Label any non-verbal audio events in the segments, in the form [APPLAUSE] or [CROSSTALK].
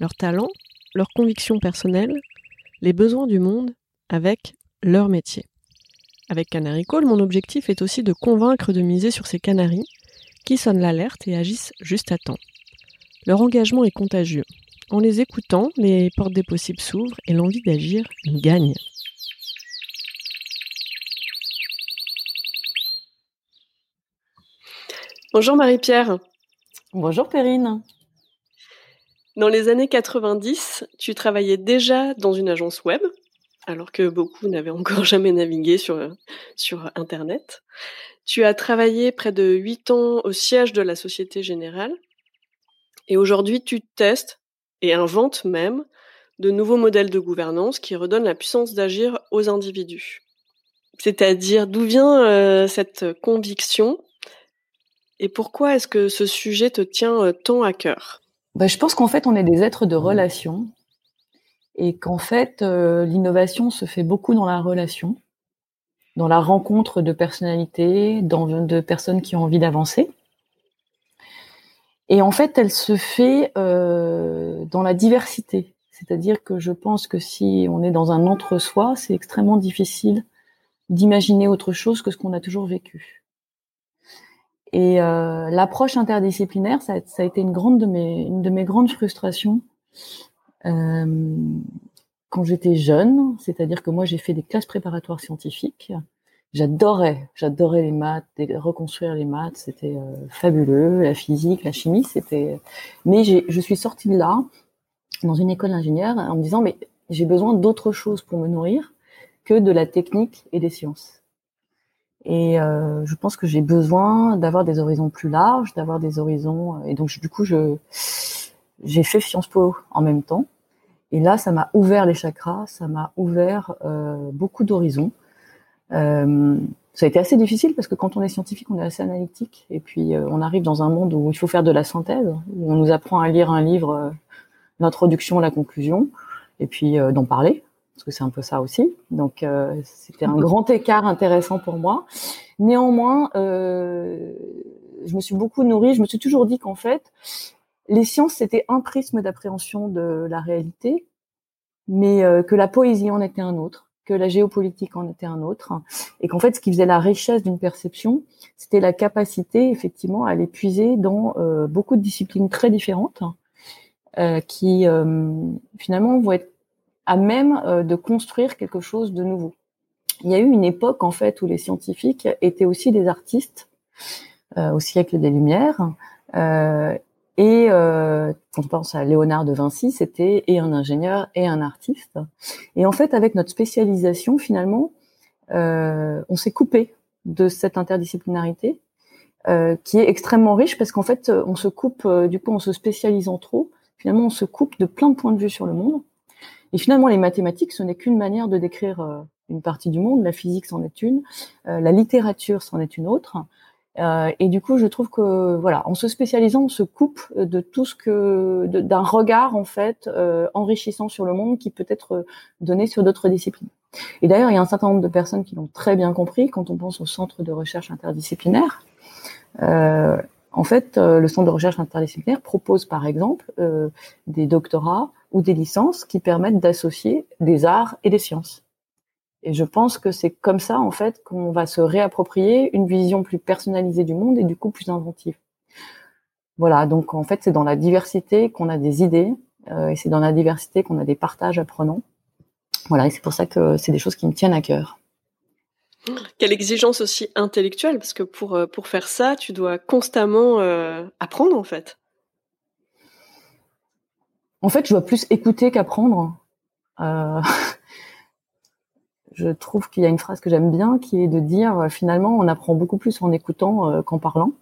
leurs talents, leurs convictions personnelles, les besoins du monde avec leur métier. Avec Canary Call, mon objectif est aussi de convaincre de miser sur ces canaris qui sonnent l'alerte et agissent juste à temps. Leur engagement est contagieux. En les écoutant, les portes des possibles s'ouvrent et l'envie d'agir gagne. Bonjour Marie-Pierre. Bonjour Perrine. Dans les années 90, tu travaillais déjà dans une agence web, alors que beaucoup n'avaient encore [LAUGHS] jamais navigué sur, sur Internet. Tu as travaillé près de 8 ans au siège de la Société Générale. Et aujourd'hui, tu testes et inventes même de nouveaux modèles de gouvernance qui redonnent la puissance d'agir aux individus. C'est-à-dire d'où vient euh, cette conviction? Et pourquoi est-ce que ce sujet te tient euh, tant à cœur? Bah, Je pense qu'en fait, on est des êtres de relation et qu'en fait, euh, l'innovation se fait beaucoup dans la relation, dans la rencontre de personnalités, dans, de personnes qui ont envie d'avancer. Et en fait, elle se fait euh, dans la diversité. C'est-à-dire que je pense que si on est dans un entre-soi, c'est extrêmement difficile d'imaginer autre chose que ce qu'on a toujours vécu. Et euh, l'approche interdisciplinaire, ça, a été une grande de mes, une de mes grandes frustrations euh, quand j'étais jeune. C'est-à-dire que moi, j'ai fait des classes préparatoires scientifiques. J'adorais, j'adorais les maths, reconstruire les maths, c'était euh, fabuleux. La physique, la chimie, c'était. Mais je suis sortie de là dans une école d'ingénieur en me disant mais j'ai besoin d'autre chose pour me nourrir que de la technique et des sciences. Et euh, je pense que j'ai besoin d'avoir des horizons plus larges, d'avoir des horizons. Euh, et donc du coup, j'ai fait Sciences Po en même temps. Et là, ça m'a ouvert les chakras, ça m'a ouvert euh, beaucoup d'horizons. Ça a été assez difficile parce que quand on est scientifique, on est assez analytique. Et puis, on arrive dans un monde où il faut faire de la synthèse, où on nous apprend à lire un livre, l'introduction, la conclusion, et puis d'en parler parce que c'est un peu ça aussi. Donc euh, c'était un grand écart intéressant pour moi. Néanmoins, euh, je me suis beaucoup nourrie. Je me suis toujours dit qu'en fait, les sciences c'était un prisme d'appréhension de la réalité, mais euh, que la poésie en était un autre, que la géopolitique en était un autre, et qu'en fait, ce qui faisait la richesse d'une perception, c'était la capacité effectivement à l'épuiser dans euh, beaucoup de disciplines très différentes, euh, qui finalement vont être à même euh, de construire quelque chose de nouveau. Il y a eu une époque en fait où les scientifiques étaient aussi des artistes euh, au siècle des Lumières. Euh, et euh, on pense à Léonard de Vinci, c'était et un ingénieur et un artiste. Et en fait, avec notre spécialisation, finalement, euh, on s'est coupé de cette interdisciplinarité euh, qui est extrêmement riche parce qu'en fait, on se coupe, du coup, en se spécialisant trop, finalement, on se coupe de plein de points de vue sur le monde. Et finalement, les mathématiques, ce n'est qu'une manière de décrire euh, une partie du monde. La physique, c'en est une. Euh, la littérature, c'en est une autre. Euh, et du coup, je trouve que voilà, en se spécialisant, on se coupe de tout ce que d'un regard en fait enrichissant sur le monde qui peut être donné sur d'autres disciplines. Et d'ailleurs, il y a un certain nombre de personnes qui l'ont très bien compris quand on pense au centre de recherche interdisciplinaire. en fait, le centre de recherche interdisciplinaire propose par exemple des doctorats ou des licences qui permettent d'associer des arts et des sciences. Et je pense que c'est comme ça, en fait, qu'on va se réapproprier une vision plus personnalisée du monde et du coup plus inventive. Voilà, donc en fait, c'est dans la diversité qu'on a des idées euh, et c'est dans la diversité qu'on a des partages apprenants. Voilà, et c'est pour ça que c'est des choses qui me tiennent à cœur. Quelle exigence aussi intellectuelle, parce que pour, euh, pour faire ça, tu dois constamment euh, apprendre, en fait. En fait, je dois plus écouter qu'apprendre. Euh, [LAUGHS] je trouve qu'il y a une phrase que j'aime bien qui est de dire euh, finalement on apprend beaucoup plus en écoutant euh, qu'en parlant.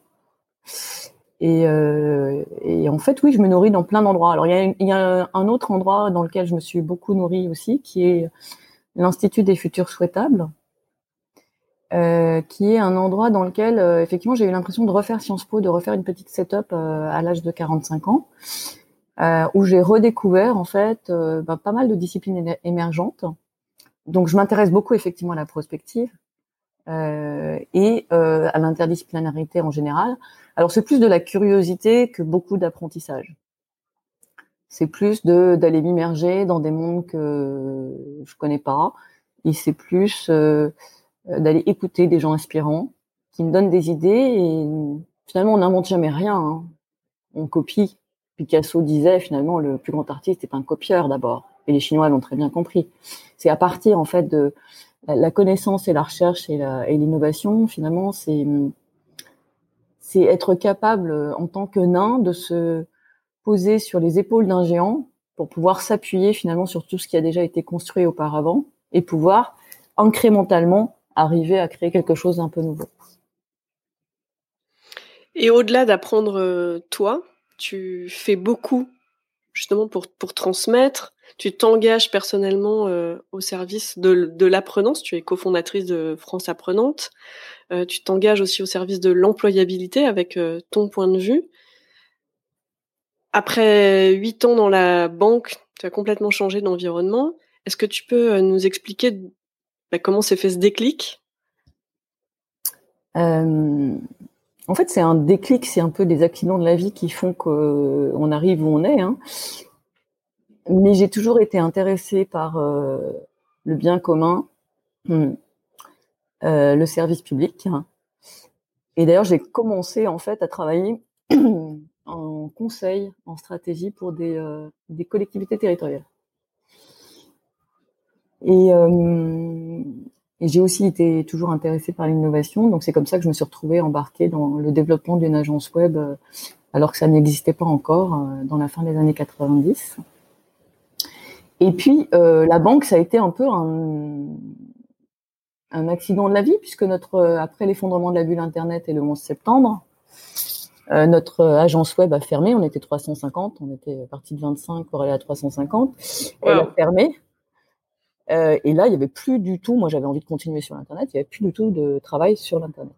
Et, en fait, oui, je me nourris dans plein d'endroits. Alors, il y, a, un autre endroit dans lequel je me suis beaucoup nourrie aussi, qui est l'Institut des futurs souhaitables, qui est un endroit dans lequel, effectivement, j'ai eu l'impression de refaire Sciences Po, de refaire une petite setup à l'âge de 45 ans, où j'ai redécouvert en fait bah, pas mal de disciplines émergentes. Donc, je m'intéresse beaucoup effectivement à la prospective et à l'interdisciplinarité en général. Alors, c'est plus de la curiosité que beaucoup d'apprentissage. C'est plus de d'aller m'immerger dans des mondes que je connais pas. Et c'est plus euh, d'aller écouter des gens inspirants qui me donnent des idées. Et finalement, on n'invente jamais rien. Hein. On copie. Picasso disait finalement le plus grand artiste est un copieur d'abord. Et les Chinois l'ont très bien compris. C'est à partir en fait de la connaissance et la recherche et l'innovation. Finalement, c'est c'est être capable en tant que nain de se poser sur les épaules d'un géant pour pouvoir s'appuyer finalement sur tout ce qui a déjà été construit auparavant et pouvoir incrémentalement arriver à créer quelque chose d'un peu nouveau. Et au-delà d'apprendre euh, toi, tu fais beaucoup justement pour, transmettre. Tu t'engages personnellement euh, au service de, l'apprenance. Tu es cofondatrice de France Apprenante. Euh, tu t'engages aussi au service de l'employabilité avec ton point de vue. Après huit ans dans la banque, tu as complètement changé d'environnement. Est-ce que tu peux euh, nous expliquer bah, comment s'est fait ce déclic? Euh, En fait, c'est un déclic, c'est un peu des accidents de la vie qui font qu'on arrive où on est. Hein. Mais j'ai toujours été intéressée par euh, le bien commun, hmm, le service public. Et d'ailleurs, j'ai commencé en fait à travailler [CLEARS THROAT] en conseil, en stratégie pour des, euh, des collectivités territoriales. Et, euh, et j'ai aussi été toujours intéressée par l'innovation, donc c'est comme ça que je me suis retrouvée embarquée dans le développement d'une agence web, euh, alors que ça n'existait pas encore dans la fin des années 90. Et puis la banque, ça a été un peu un, un accident de la vie, puisque notre après l'effondrement de la bulle Internet et le 11 septembre, euh, notre agence web a fermé, on était 350, on était parti de 25 pour aller à 350. Elle a fermé. Euh, et là, il n'y avait plus du tout, moi j'avais envie de continuer sur l'Internet, il n'y avait plus du tout de travail sur l'Internet.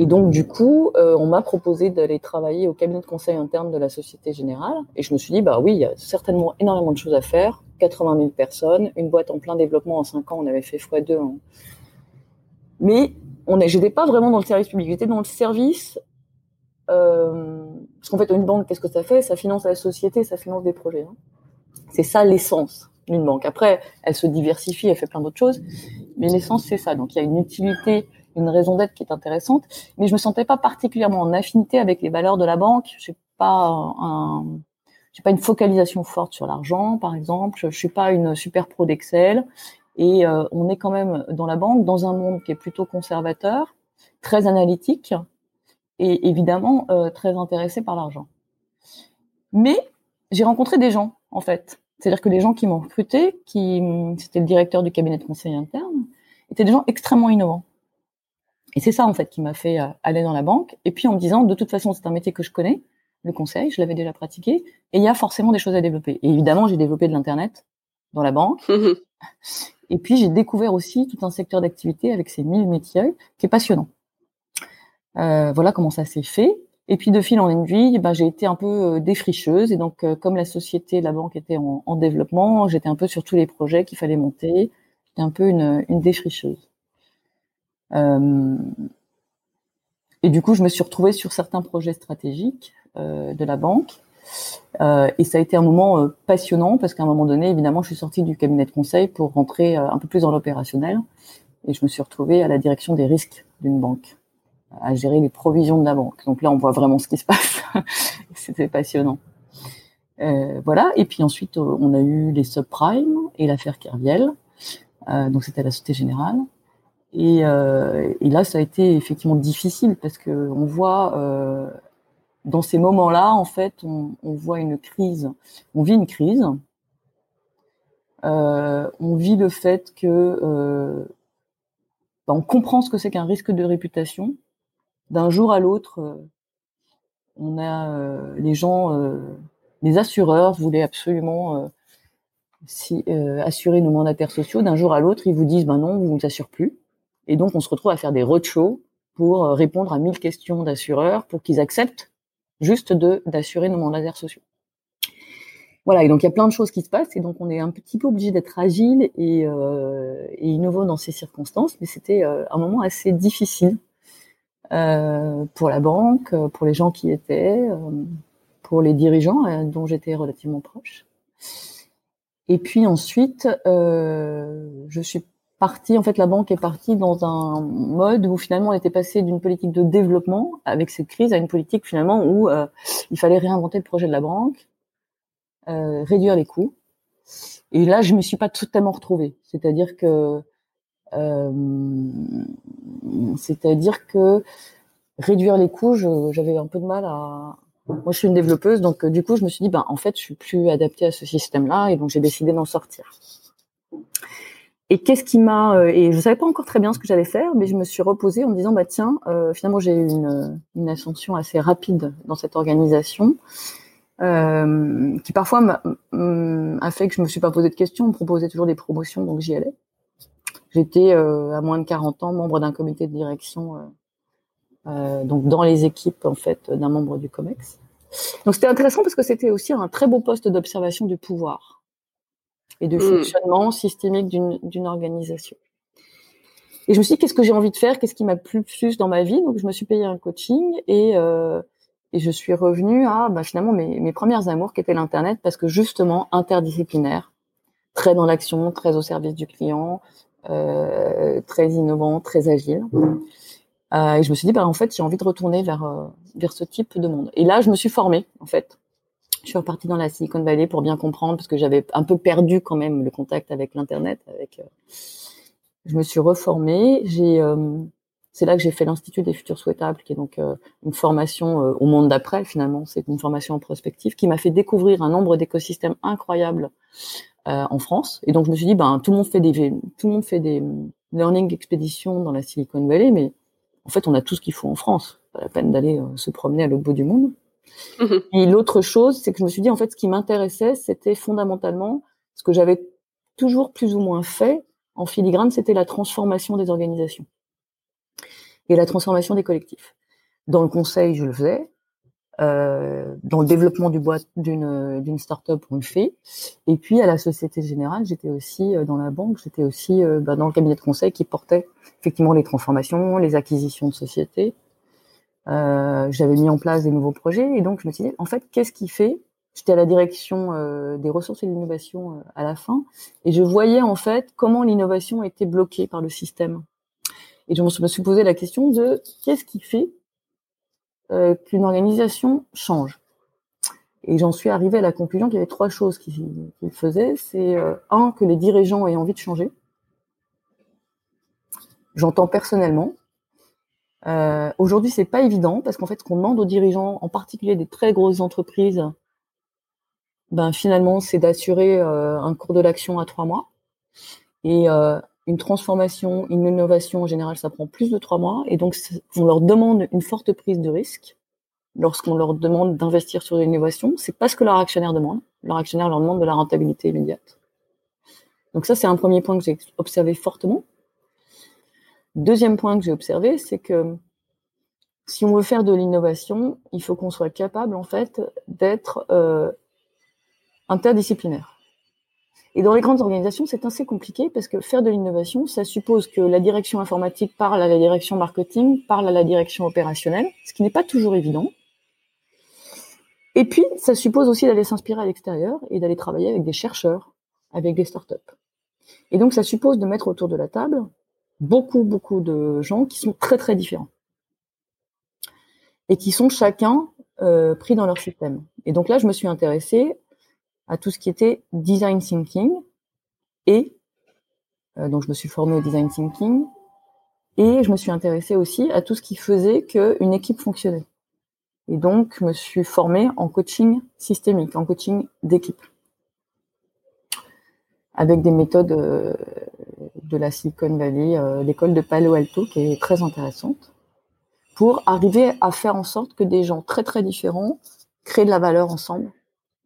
Et donc, du coup, euh, on m'a proposé d'aller travailler au cabinet de conseil interne de la Société Générale. Et je me suis dit, bah oui, il y a certainement énormément de choses à faire. 80 000 personnes, une boîte en plein développement en 5 ans, on avait fait x2. Hein. Mais on j'étais pas vraiment dans le service public, j'étais dans le service, euh, parce qu'en fait, une banque, qu'est-ce que ça fait? Ça finance la société, ça finance des projets. Hein. C'est ça l'essence d'une banque. Après, elle se diversifie, elle fait plein d'autres choses, mais l'essence, c'est ça. Donc, il y a une utilité, une raison d'être qui est intéressante, mais je me sentais pas particulièrement en affinité avec les valeurs de la banque. Je pas un, j'ai pas une focalisation forte sur l'argent, par exemple. Je suis pas une super pro d'Excel. Et euh, on est quand même dans la banque, dans un monde qui est plutôt conservateur, très analytique et évidemment euh, très intéressé par l'argent. Mais j'ai rencontré des gens, en fait. C'est-à-dire que les gens qui m'ont recruté, qui c'était le directeur du cabinet de conseil interne, étaient des gens extrêmement innovants. Et c'est ça, en fait, qui m'a fait euh, aller dans la banque. Et puis en me disant, de toute façon, c'est un métier que je connais, le conseil, je l'avais déjà pratiqué, et il y a forcément des choses à développer. Et évidemment, j'ai développé de l'internet dans la banque. [LAUGHS] Et puis j'ai découvert aussi tout un secteur d'activité avec ces mille métiers qui est passionnant. Euh, voilà comment ça s'est fait. Et puis de fil en aiguille, ben, j'ai été un peu euh, défricheuse. Et donc euh, comme la société, la banque était en, en développement, j'étais un peu sur tous les projets qu'il fallait monter. J'étais un peu une, défricheuse. Euh, et du coup, je me suis retrouvée sur certains projets stratégiques de la banque. Et ça a été un moment passionnant parce qu'à un moment donné, évidemment, je suis sortie du cabinet de conseil pour rentrer un peu plus dans l'opérationnel. Et je me suis retrouvée à la direction des risques d'une banque, à gérer les provisions de la banque. Donc là, on voit vraiment ce qui se passe. [LAUGHS] C'était passionnant. Euh, voilà. Et puis ensuite, on a eu les subprimes et l'affaire Kerviel. Euh, donc c'était la Société Générale. Et, euh, là, ça a été effectivement difficile parce que on voit dans ces moments-là, en fait, on, voit une crise, on vit une crise. Euh, on vit le fait que euh, bah, on comprend ce que c'est qu'un risque de réputation d'un jour à l'autre, on a les gens, les assureurs voulaient absolument assurer nos mandataires sociaux. D'un jour à l'autre, ils vous disent, ben non, vous ne assurez plus. Et donc, on se retrouve à faire des roadshows pour répondre à mille questions d'assureurs pour qu'ils acceptent juste de d'assurer nos mandataires sociaux. Voilà, et donc il y a plein de choses qui se passent, et donc on est un petit peu obligé d'être agile et, euh, innovant dans ces circonstances, mais c'était euh, un moment assez difficile euh, pour la banque, pour les gens qui étaient, euh, pour les dirigeants euh, dont j'étais relativement proche. Et puis ensuite, euh, je suis partie, en fait la banque est partie dans un mode où finalement on était passé d'une politique de développement avec cette crise à une politique finalement où il fallait réinventer le projet de la banque euh, réduire les coûts. Et là, je me suis pas totalement retrouvée. C'est-à-dire que, euh, c'est-à-dire que réduire les coûts, j'avais un peu de mal à. Moi, je suis une développeuse, donc du coup, je me suis dit, ben, en fait, je suis plus adaptée à ce système-là, et donc j'ai décidé d'en sortir. Et qu'est-ce qui m'a euh, et je savais pas encore très bien ce que j'allais faire, mais je me suis reposée en me disant bah tiens, euh, finalement j'ai eu une, ascension assez rapide dans cette organisation euh, qui parfois a fait que je me suis pas posé de questions, on me proposait toujours des promotions, donc j'y allais. J'étais euh, à moins de 40 ans membre d'un comité de direction, euh, euh, donc dans les équipes en fait d'un membre du Comex. Donc c'était intéressant parce que c'était aussi un très beau poste d'observation du pouvoir et de mmh. fonctionnement systémique d'une organisation. Et je me suis dit qu'est-ce que j'ai envie de faire, qu'est-ce qui m'a plu plus dans ma vie? Donc je me suis payé un coaching et euh, et je suis revenue à bah, finalement mes, mes premières amours qui étaient l'internet parce que justement interdisciplinaire, très dans l'action, très au service du client, très innovant, très agile. Euh, et je me suis dit bah en fait j'ai envie de retourner vers euh, vers ce type de monde. Et là je me suis formée en fait. Je suis repartie dans la Silicon Valley pour bien comprendre parce que j'avais un peu perdu quand même le contact avec l'internet. Avec, euh, je me suis reformée. J'ai euh, c'est là que j'ai fait l'Institut des futurs souhaitables, qui est donc euh, une formation euh, au monde d'après, finalement. C'est une formation en prospective qui m'a fait découvrir un nombre d'écosystèmes incroyables euh, en France. Et donc, je me suis dit, ben, tout le monde fait des, tout le monde fait des learning expéditions dans la Silicon Valley, mais en fait, on a tout ce qu'il faut en France. Pas la peine d'aller se promener à l'autre bout du monde. Mhm. Et l'autre chose, c'est que je me suis dit, en fait, ce qui m'intéressait, c'était fondamentalement ce que j'avais toujours plus ou moins fait en filigrane, c'était la transformation des organisations et la transformation des collectifs. Dans le conseil, je le faisais. Euh, dans le développement du boîte d'une d'une start-up, on le fait. Et puis à la Société Générale, j'étais aussi euh, dans la banque, j'étais aussi euh, bah, dans le cabinet de conseil qui portait effectivement les transformations, les acquisitions de sociétés. Euh, J'avais mis en place des nouveaux projets et donc je me suis dit en fait qu'est-ce qui fait J'étais à la direction euh, des ressources et de l'innovation à la fin et je voyais en fait comment l'innovation était bloquée par le système et je me suis posé la question de qu'est-ce qui fait euh, qu'une organisation change. Et j'en suis arrivée à la conclusion qu'il y avait trois choses qui, qui faisaient. C'est euh, un que les dirigeants aient envie de changer. J'entends personnellement. Euh, Aujourd'hui, c'est pas évident parce qu'en fait, ce qu'on demande aux dirigeants, en particulier des très grosses entreprises, ben finalement, c'est d'assurer euh, un cours de l'action à trois mois. Et une transformation, une innovation en général, ça prend plus de trois mois. Et donc, on leur demande une forte prise de risque. Lorsqu'on leur demande d'investir sur l'innovation, c'est pas ce que leur actionnaire demande. Leur actionnaire leur demande de la rentabilité immédiate. Donc ça, c'est un premier point que j'ai observé fortement. Deuxième point que j'ai observé, c'est que si on veut faire de l'innovation, il faut qu'on soit capable, en fait, d'être euh, interdisciplinaire. Et dans les grandes organisations, c'est assez compliqué parce que faire de l'innovation, ça suppose que la direction informatique parle à la direction marketing, parle à la direction opérationnelle, ce qui n'est pas toujours évident. Et puis, ça suppose aussi d'aller s'inspirer à l'extérieur et d'aller travailler avec des chercheurs, avec des startups. Et donc, ça suppose de mettre autour de la table beaucoup, beaucoup de gens qui sont très, très différents. Et qui sont chacun euh, pris dans leur système. Et donc là, je me suis intéressée à tout ce qui était design thinking et euh, donc je me suis formée au design thinking et je me suis intéressée aussi à tout ce qui faisait qu'une équipe fonctionnait. Et donc, je me suis formée en coaching systémique, en coaching d'équipe, avec des méthodes euh, de la Silicon Valley, euh, l'école de Palo Alto, qui est très intéressante, pour arriver à faire en sorte que des gens très très différents créent de la valeur ensemble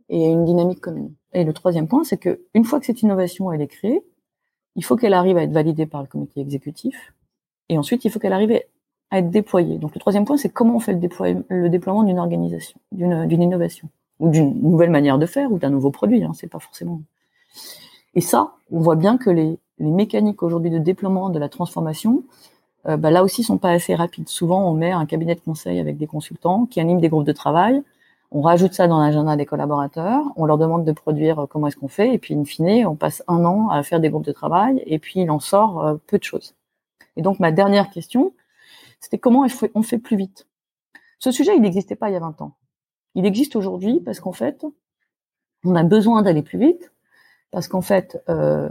et une dynamique commune. Et le troisième point, c'est que une fois que cette innovation est créée, il faut qu'elle arrive à être validée par le comité exécutif, et ensuite il faut qu'elle arrive à être déployée. Donc le troisième point, c'est comment on fait le, déploiement, d'une organisation, d'une innovation, ou d'une nouvelle manière de faire, ou d'un nouveau produit. Hein, c'est pas forcément. Et ça, on voit bien que les, les mécaniques aujourd'hui de déploiement de la transformation, euh, bah, là aussi, sont pas assez rapides. Souvent, on met un cabinet de conseil avec des consultants qui animent des groupes de travail. On rajoute ça dans l'agenda des collaborateurs. On leur demande de produire euh, comment est-ce qu'on fait. Et puis, in fine, on passe un an à faire des groupes de travail. Et puis, il en sort euh, peu de choses. Et donc, ma dernière question, c'était comment on fait plus vite? Ce sujet, il n'existait pas il y a 20 ans. Il existe aujourd'hui parce qu'en fait, on a besoin d'aller plus vite. Parce qu'en fait, euh,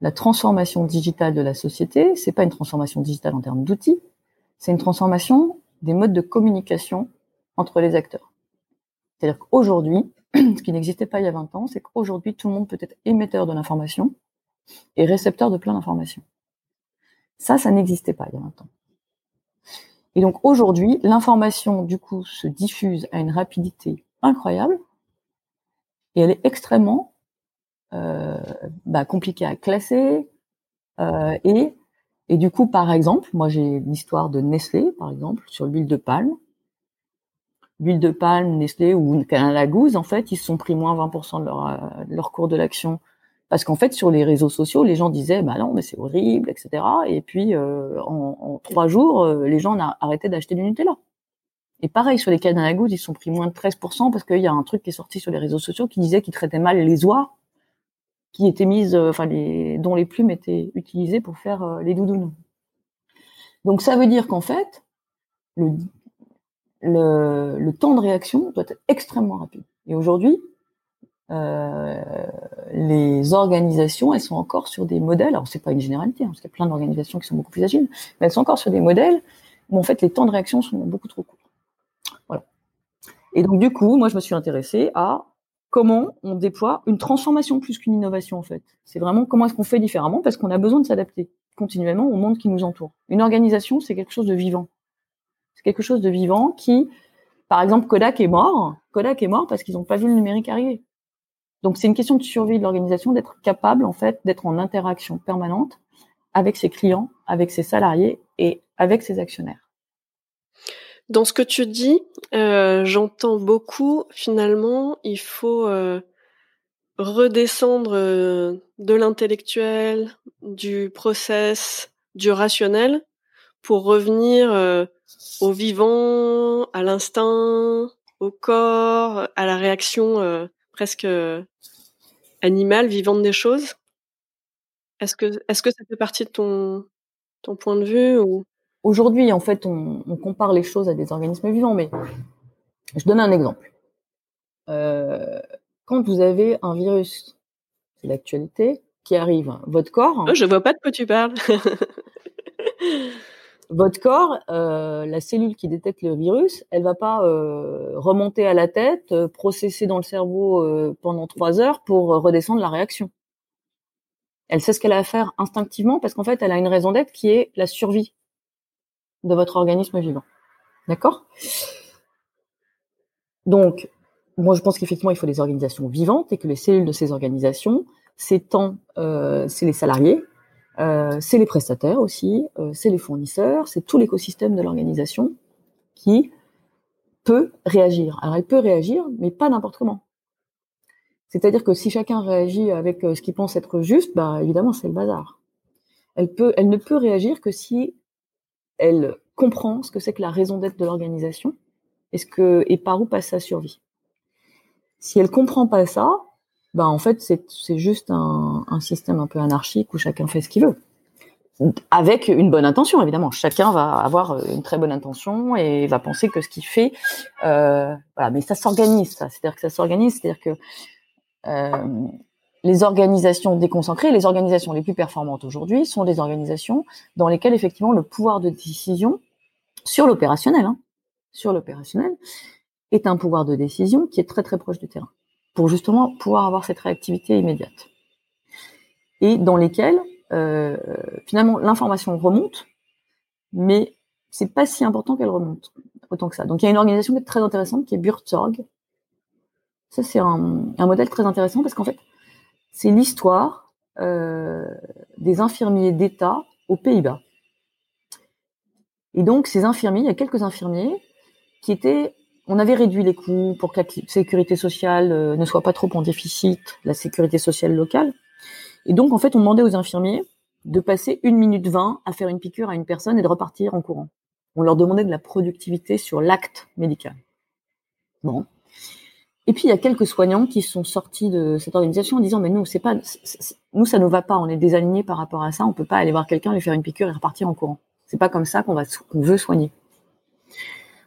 la transformation digitale de la société, c'est pas une transformation digitale en termes d'outils, c'est une transformation des modes de communication entre les acteurs. C'est-à-dire qu'aujourd'hui, [CLEARS THROAT] ce qui n'existait pas il y a 20 ans, c'est qu'aujourd'hui, tout le monde peut être émetteur de l'information et récepteur de plein d'informations. Ça, ça n'existait pas il y a 20 ans. Et donc aujourd'hui, l'information, du coup, se diffuse à une rapidité incroyable et elle est extrêmement euh, bah, compliqué à classer. Euh, et, et du coup, par exemple, moi j'ai l'histoire de Nestlé, par exemple, sur l'huile de palme. L'huile de palme, Nestlé ou Canada Goose, en fait, ils se sont pris moins 20% de leur, euh, leur cours de l'action parce qu'en fait, sur les réseaux sociaux, les gens disaient, bah non, mais c'est horrible, etc. Et puis, euh, en, trois jours, les gens ont arrêté d'acheter du Nutella. Et pareil, sur les Canada Goose, ils se sont pris moins de 13% parce qu'il y a un truc qui est sorti sur les réseaux sociaux qui disait qu'ils traitaient mal les oies qui étaient mises, euh, enfin les, dont les plumes étaient utilisées pour faire euh, les doudounes. Donc ça veut dire qu'en fait, le, le, temps de réaction doit être extrêmement rapide. Et aujourd'hui, euh, les organisations, elles sont encore sur des modèles. Alors c'est pas une généralité, hein, parce qu'il y a plein d'organisations qui sont beaucoup plus agiles, mais elles sont encore sur des modèles où en fait les temps de réaction sont beaucoup trop courts. Voilà. Et donc du coup, moi je me suis intéressée à comment on déploie une transformation plus qu'une innovation en fait. C'est vraiment comment est-ce qu'on fait différemment parce qu'on a besoin de s'adapter continuellement au monde qui nous entoure. Une organisation, c'est quelque chose de vivant. C'est quelque chose de vivant qui, par exemple, Kodak est mort. Kodak est mort parce qu'ils n'ont pas vu le numérique arriver. Donc c'est une question de survie de l'organisation d'être capable en fait d'être en interaction permanente avec ses clients, avec ses salariés et avec ses actionnaires. Dans ce que tu dis, euh, j'entends beaucoup, finalement, il faut euh, redescendre euh, de l'intellectuel, du process, du rationnel, pour revenir au vivant, à l'instinct, au corps, à la réaction presque animale, vivante des choses. Est-ce que, est-ce que ça fait partie de ton, ton point de vue ou? Aujourd'hui, en fait, on, compare les choses à des organismes vivants, mais je donne un exemple. Euh, quand vous avez un virus, c'est l'actualité, qui arrive, votre corps. Oh, je vois pas de quoi tu parles. [LAUGHS] votre corps, euh, la cellule qui détecte le virus, elle va pas euh, remonter à la tête, processer dans le cerveau pendant trois heures pour redescendre la réaction. Elle sait ce qu'elle a à faire instinctivement parce qu'en fait, elle a une raison d'être qui est la survie de votre organisme vivant. D'accord? Donc, moi, je pense qu'effectivement, il faut des organisations vivantes et que les cellules de ces organisations, c'est tant, euh, c'est les salariés, euh, c'est les prestataires aussi, euh, c'est les fournisseurs, c'est tout l'écosystème de l'organisation qui peut réagir. Alors, elle peut réagir, mais pas n'importe comment. C'est-à-dire que si chacun réagit avec ce qu'il pense être juste, bah évidemment, c'est le bazar. Elle peut, elle ne peut réagir que si elle comprend ce que c'est que la raison d'être de l'organisation et, ce que, et par où passe sa survie. Si elle comprend pas ça, ben en fait c'est juste un, système un peu anarchique où chacun fait ce qu'il veut. Avec une bonne intention, évidemment. Chacun va avoir une très bonne intention et va penser que ce qu'il fait, euh, voilà. Mais ça s'organise, ça. C'est-à-dire que ça s'organise, c'est-à-dire que euh, les organisations déconcentrées, les organisations les plus performantes aujourd'hui sont des organisations dans lesquelles effectivement le pouvoir de décision sur l'opérationnel, hein, sur l'opérationnel, est un pouvoir de décision qui est très très proche du terrain, pour justement pouvoir avoir cette réactivité immédiate. Et dans lesquelles euh, finalement l'information remonte, mais c'est pas si important qu'elle remonte autant que ça. Donc il y a une organisation qui est très intéressante qui est Buurtzorg. Ça c'est un, un, modèle très intéressant parce qu'en fait c'est l'histoire euh, des infirmiers d'État aux Pays-Bas. Et donc ces infirmiers, il y a quelques infirmiers qui étaient on avait réduit les coûts pour que la sécurité sociale euh, ne soit pas trop en déficit, la sécurité sociale locale. Et donc, en fait, on demandait aux infirmiers de passer une minute vingt à faire une piqûre à une personne et de repartir en courant on leur demandait de la productivité sur l'acte médical. Bon. Et puis il y a quelques soignants qui sont sortis de cette organisation en disant mais nous c'est pas nous ça ne va pas, on est désalignés par rapport à ça, on peut pas aller voir quelqu'un, lui faire une piqûre et repartir en courant. C'est pas comme ça qu'on va qu'on veut soigner.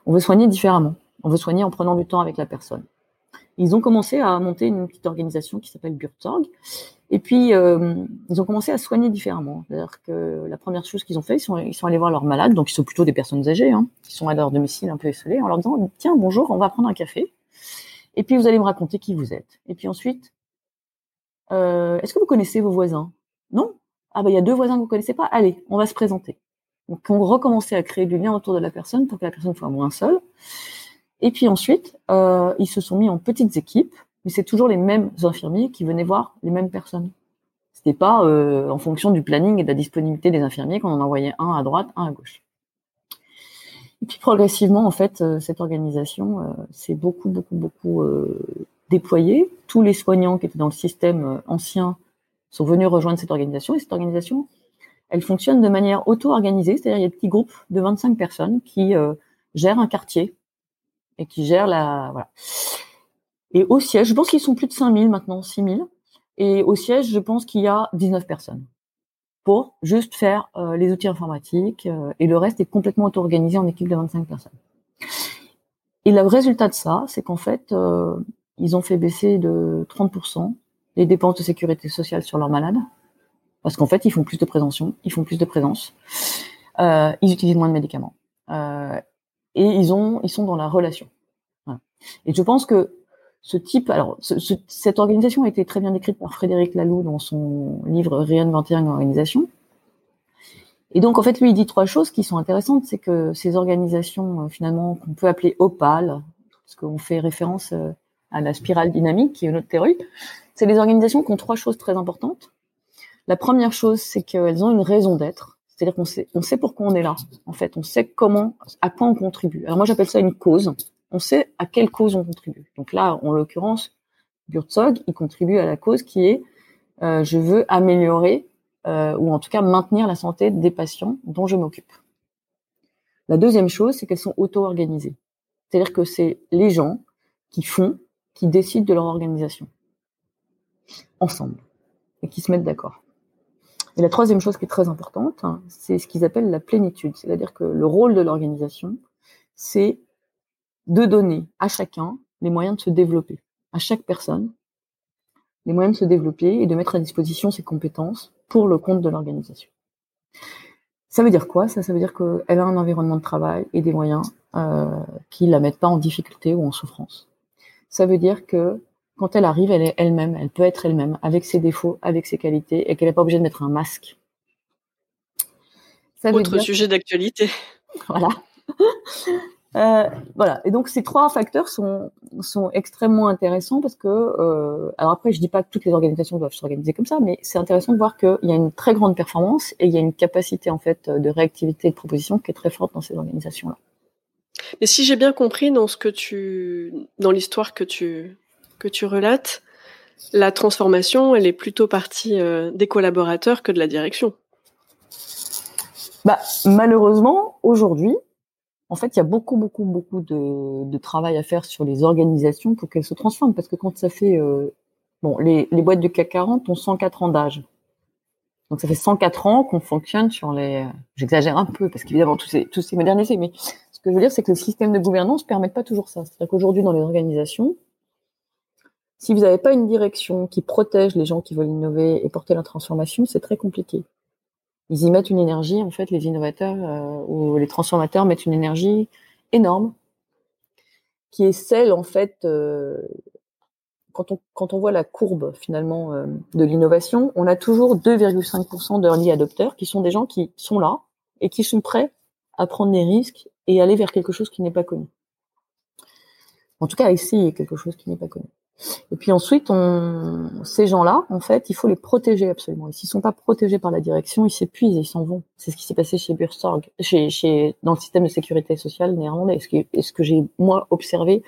On veut soigner différemment. On veut soigner en prenant du temps avec la personne. Ils ont commencé à monter une petite organisation qui s'appelle Burtorg et puis, euh, ils ont commencé à soigner différemment. C'est-à-dire que la première chose qu'ils ont fait, ils sont, allés voir leurs malades, donc ils sont plutôt des personnes âgées, hein, qui sont à leur domicile un peu isolées, en leur disant tiens bonjour, on va prendre un café, et puis vous allez me raconter qui vous êtes. Et puis ensuite, euh, est-ce que vous connaissez vos voisins? Non Ah ben il y a deux voisins que vous connaissez pas. Allez, on va se présenter. Donc on recommençait à créer du lien autour de la personne pour que la personne soit moins seule. Et puis ensuite, euh, ils se sont mis en petites équipes mais c'est toujours les mêmes infirmiers qui venaient voir les mêmes personnes. C'était pas euh, en fonction du planning et de la disponibilité des infirmiers qu'on en envoyait un à droite, un à gauche. Et puis progressivement, en fait, euh, cette organisation euh, s'est beaucoup, beaucoup, beaucoup déployée. Tous les soignants qui étaient dans le système ancien sont venus rejoindre cette organisation. Et cette organisation, elle fonctionne de manière auto-organisée, c'est-à-dire il y a des petits groupes de 25 personnes qui gèrent un quartier et qui gèrent la voilà. Et au siège, je pense qu'ils sont plus de 5000 maintenant, 6000. Et au siège, je pense qu'il y a 19 personnes pour juste faire euh, les outils informatiques euh, et le reste est complètement auto-organisé en équipe de 25 personnes. Et le résultat de ça, c'est qu'en fait, euh, ils ont fait baisser de 30% les dépenses de sécurité sociale sur leurs malades parce qu'en fait, ils font plus de prévention, ils font plus de présence, ils utilisent moins de médicaments et ils ont, ils sont dans la relation. Voilà. Et je pense que ce type, alors cette organisation a été très bien décrite par Frédéric Laloux dans son livre Réinventer une organisation. Et donc en fait, lui, il dit trois choses qui sont intéressantes, c'est que ces organisations, euh, finalement, qu'on peut appeler opales, parce qu'on fait référence euh, à la spirale dynamique, qui est une autre théorie, c'est des organisations qui ont trois choses très importantes. La première chose, c'est qu'elles ont une raison d'être, c'est-à-dire qu'on sait, on sait pourquoi on est là. En fait, on sait comment, à quoi on contribue. Alors moi, j'appelle ça une cause on sait à quelle cause on contribue. Donc là, en l'occurrence, Burzog, il contribue à la cause qui est euh, je veux améliorer euh, ou en tout cas maintenir la santé des patients dont je m'occupe. La deuxième chose, c'est qu'elles sont auto-organisées. C'est-à-dire que c'est les gens qui font, qui décident de leur organisation ensemble et qui se mettent d'accord. Et la troisième chose qui est très importante, hein, c'est ce qu'ils appellent la plénitude. C'est-à-dire que le rôle de l'organisation, c'est de donner à chacun les moyens de se développer, à chaque personne les moyens de se développer et de mettre à disposition ses compétences pour le compte de l'organisation. Ça veut dire quoi Ça, veut dire qu'elle a un environnement de travail et des moyens euh, qui la mettent pas en difficulté ou en souffrance. Ça veut dire que quand elle arrive, elle est elle-même, elle peut être elle-même, avec ses défauts, avec ses qualités, et qu'elle n'est pas obligée de mettre un masque. Ça Autre sujet d'actualité. [LAUGHS] Voilà. Euh, voilà. Et donc ces trois facteurs sont sont extrêmement intéressants parce que euh, alors après je dis pas que toutes les organisations doivent s'organiser comme ça, mais c'est intéressant de voir qu'il y a une très grande performance et il y a une capacité en fait de réactivité et de proposition qui est très forte dans ces organisations là. Mais si j'ai bien compris dans ce que tu dans l'histoire que tu que tu relates, la transformation elle est plutôt partie euh, des collaborateurs que de la direction. Bah malheureusement aujourd'hui en fait, il y a beaucoup, beaucoup, beaucoup de, travail à faire sur les organisations pour qu'elles se transforment. Parce que quand ça fait, euh, bon, les, boîtes du CAC 40 ont 104 ans d'âge. Donc ça fait 104 ans qu'on fonctionne sur les. J'exagère un peu parce qu'évidemment tout s'est tout modernisé, mais ce que je veux dire, c'est que le système de gouvernance ne permet pas toujours ça. C'est-à-dire qu'aujourd'hui, dans les organisations, si vous n'avez pas une direction qui protège les gens qui veulent innover et porter la transformation, c'est très compliqué ils y mettent une énergie, en fait, les innovateurs euh, ou les transformateurs mettent une énergie énorme, qui est celle, en fait, euh, quand, on, quand on voit la courbe, finalement, euh, de l'innovation, on a toujours 2,5% d'early adopteurs, qui sont des gens qui sont là et qui sont prêts à prendre des risques et aller vers quelque chose qui n'est pas connu. En tout cas, essayer quelque chose qui n'est pas connu. Et puis ensuite, ces gens-là, en fait, il faut les protéger absolument. Et s'ils sont pas protégés par la direction, ils s'épuisent et ils s'en vont. C'est ce qui s'est passé chez Burstorg, chez, dans le système de sécurité sociale néerlandais. Qui, ce que j'ai moi observé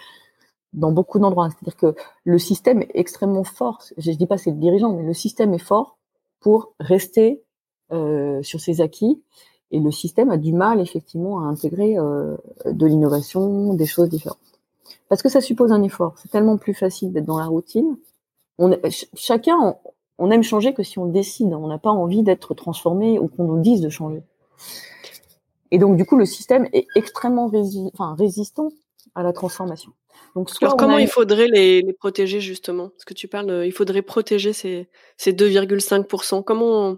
dans beaucoup d'endroits. C'est-à-dire que le système est extrêmement fort. Je, ne dis pas c'est le dirigeant, mais le système est fort pour rester euh, sur ses acquis. Et le système a du mal effectivement à intégrer euh, de l'innovation, des choses différentes. Parce que ça suppose un effort. C'est tellement plus facile d'être dans la routine. On, chacun, on, aime changer que si on décide. On n'a pas envie d'être transformé ou qu'on nous dise de changer. Et donc, du coup, le système est extrêmement enfin, résistant à la transformation. Donc, Alors, comment il faudrait les, les, protéger, justement? Parce que tu parles, il faudrait protéger ces, ces 2,5%. Comment,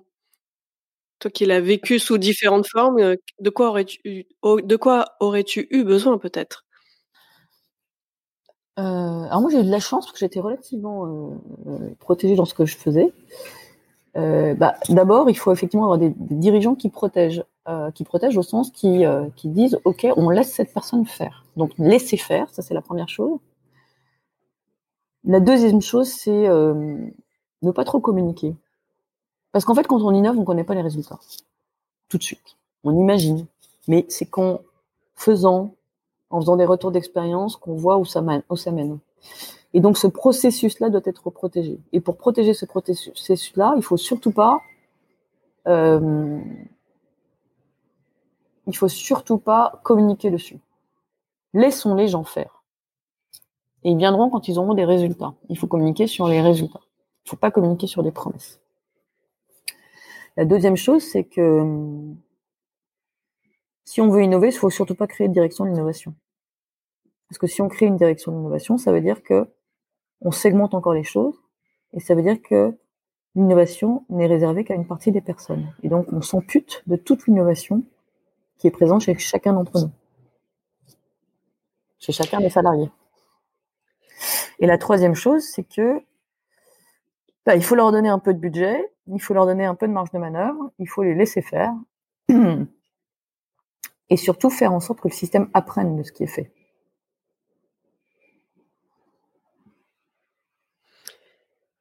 toi qui l'as vécu sous différentes formes, euh, de quoi aurais-tu, de quoi aurais-tu eu besoin, peut-être? Euh, alors moi j'ai eu de la chance parce que j'étais relativement euh, euh, protégée dans ce que je faisais. Bah, D'abord, il faut effectivement avoir des, dirigeants qui protègent, qui protègent au sens qui, qui disent OK, on laisse cette personne faire. Donc laisser faire, ça c'est la première chose. La deuxième chose, c'est ne pas trop communiquer, parce qu'en fait, quand on innove, on connaît pas les résultats tout de suite. On imagine, mais c'est qu'en faisant, en faisant des retours d'expérience qu'on voit où ça mène. Où ça mène. Et donc ce processus-là doit être protégé. Et pour protéger ce processus-là, il faut surtout pas, euh, il faut surtout pas communiquer dessus. Laissons les gens faire. Et ils viendront quand ils auront des résultats. Il faut communiquer sur les résultats. Il faut pas communiquer sur des promesses. La deuxième chose, c'est que si on veut innover, il faut surtout pas créer de direction de l'innovation. Parce que si on crée une direction d'innovation, ça veut dire que on segmente encore les choses et ça veut dire que l'innovation n'est réservée qu'à une partie des personnes. Et donc, on s'ampute de toute l'innovation qui est présente chez chacun d'entre nous, chez chacun des salariés. Et la troisième chose, c'est que bah, il faut leur donner un peu de budget, il faut leur donner un peu de marge de manœuvre, il faut les laisser faire, [CLEARS THROAT] et surtout faire en sorte que le système apprenne de ce qui est fait.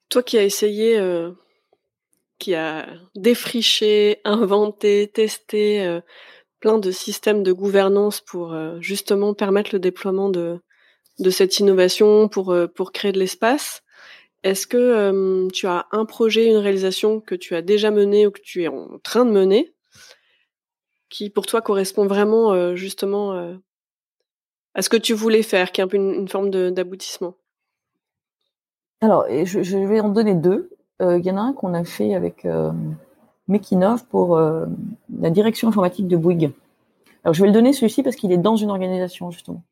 Toi qui as essayé, euh, qui a défriché, inventé, testé euh, plein de systèmes de gouvernance pour euh, justement permettre le déploiement de, cette innovation, pour, créer de l'espace, est-ce que tu as un projet, une réalisation que tu as déjà mené ou que tu es en train de mener, qui pour toi correspond vraiment justement à ce que tu voulais faire, qui est un peu une forme d'aboutissement? Alors, je, vais en donner deux. Euh, il y en a un qu'on a fait avec euh, Mekinov pour euh, la direction informatique de Bouygues. Alors, je vais le donner celui-ci parce qu'il est dans une organisation, justement.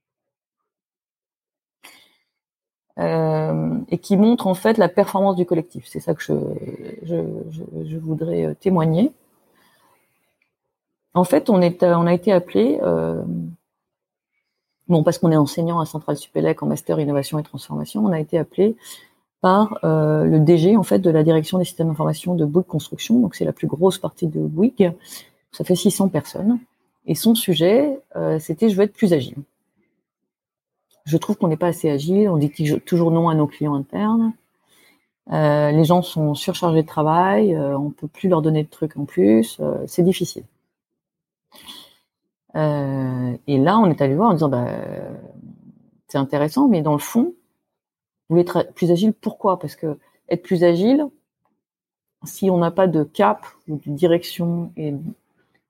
Euh, et qui montre en fait la performance du collectif. C'est ça que je, voudrais témoigner. En fait, on, est, on a été appelé, bon, parce qu'on est enseignant à Centrale Supélec en master innovation et transformation, on a été appelé par euh, le DG en fait de la direction des systèmes d'information de Bouygues Construction. Donc c'est la plus grosse partie de Bouygues. Ça fait 600 personnes. Et son sujet, euh, c'était je veux être plus agile. Je trouve qu'on n'est pas assez agile. On dit toujours non à nos clients internes. Euh, les gens sont surchargés de travail. Euh, on peut plus leur donner de trucs en plus. Euh, c'est difficile. Et là, on est allé voir en disant bah, c'est intéressant, mais dans le fond, vous voulez être plus agile, pourquoi? Parce que être plus agile, si on n'a pas de cap ou de direction,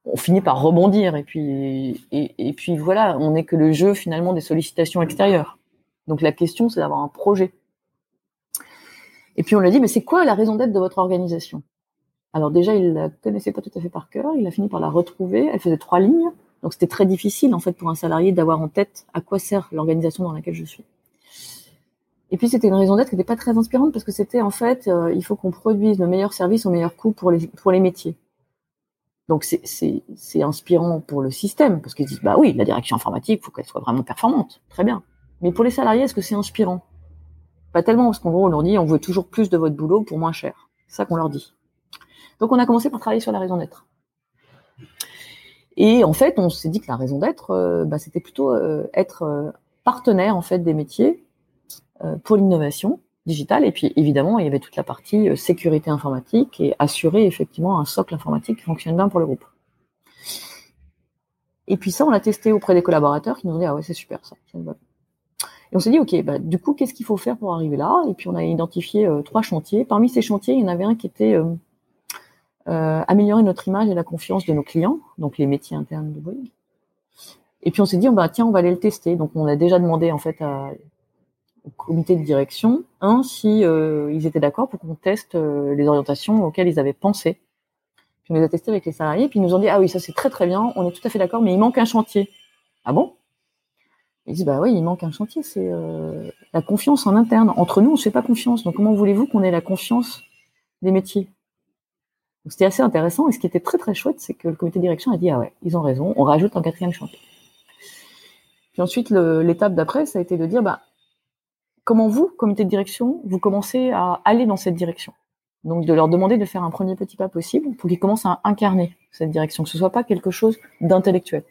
on finit par rebondir. Et puis, et, puis voilà, on n'est que le jeu finalement des sollicitations extérieures. Donc la question, c'est d'avoir un projet. Et puis on lui a dit, mais c'est quoi la raison d'être de votre organisation? Alors déjà, il la connaissait pas tout à fait par cœur. Il a fini par la retrouver. Elle faisait trois lignes. Donc c'était très difficile en fait pour un salarié d'avoir en tête à quoi sert l'organisation dans laquelle je suis. Et puis c'était une raison d'être qui n'était pas très inspirante parce que c'était en fait, euh, il faut qu'on produise le meilleur service au meilleur coût pour les, pour les métiers. Donc c'est inspirant pour le système parce qu'ils disent bah oui, la direction informatique, faut qu'elle soit vraiment performante, très bien. Mais pour les salariés, est-ce que c'est inspirant? Pas tellement parce qu'en gros on leur dit on veut toujours plus de votre boulot pour moins cher. C'est ça qu'on leur dit. Donc on a commencé par travailler sur la raison d'être. Et en fait, on s'est dit que la raison d'être, bah, c'était plutôt être partenaire en fait des métiers pour l'innovation digitale. Et puis évidemment, il y avait toute la partie sécurité informatique et assurer effectivement un socle informatique qui fonctionne bien pour le groupe. Et puis ça, on l'a testé auprès des collaborateurs qui nous ont dit ah ouais c'est super ça. Et on s'est dit ok, bah, du coup qu'est-ce qu'il faut faire pour arriver là? Et puis on a identifié euh, trois chantiers. Parmi ces chantiers, il y en avait un qui était euh, euh, améliorer notre image et la confiance de nos clients, donc les métiers internes de Boeing. Et puis on s'est dit bah tiens on va aller le tester. Donc on a déjà demandé en fait au comité de direction un si ils étaient d'accord pour qu'on teste les orientations auxquelles ils avaient pensé on les a testés avec les salariés, puis ils nous ont dit ah oui ça c'est très très bien, on est tout à fait d'accord, mais il manque un chantier. Ah bon? Ils disent bah oui il manque un chantier, c'est euh, la confiance en interne. Entre nous on se fait pas confiance, donc comment voulez-vous qu'on ait la confiance des métiers? C'était assez intéressant et ce qui était très très chouette, c'est que le comité de direction a dit ah ouais ils ont raison, on rajoute un quatrième chantier. Puis ensuite l'étape d'après ça a été de dire bah comment vous comité de direction vous commencez à aller dans cette direction? Donc de leur demander de faire un premier petit pas possible pour qu'ils commencent à incarner cette direction, que ce soit pas quelque chose d'intellectuel.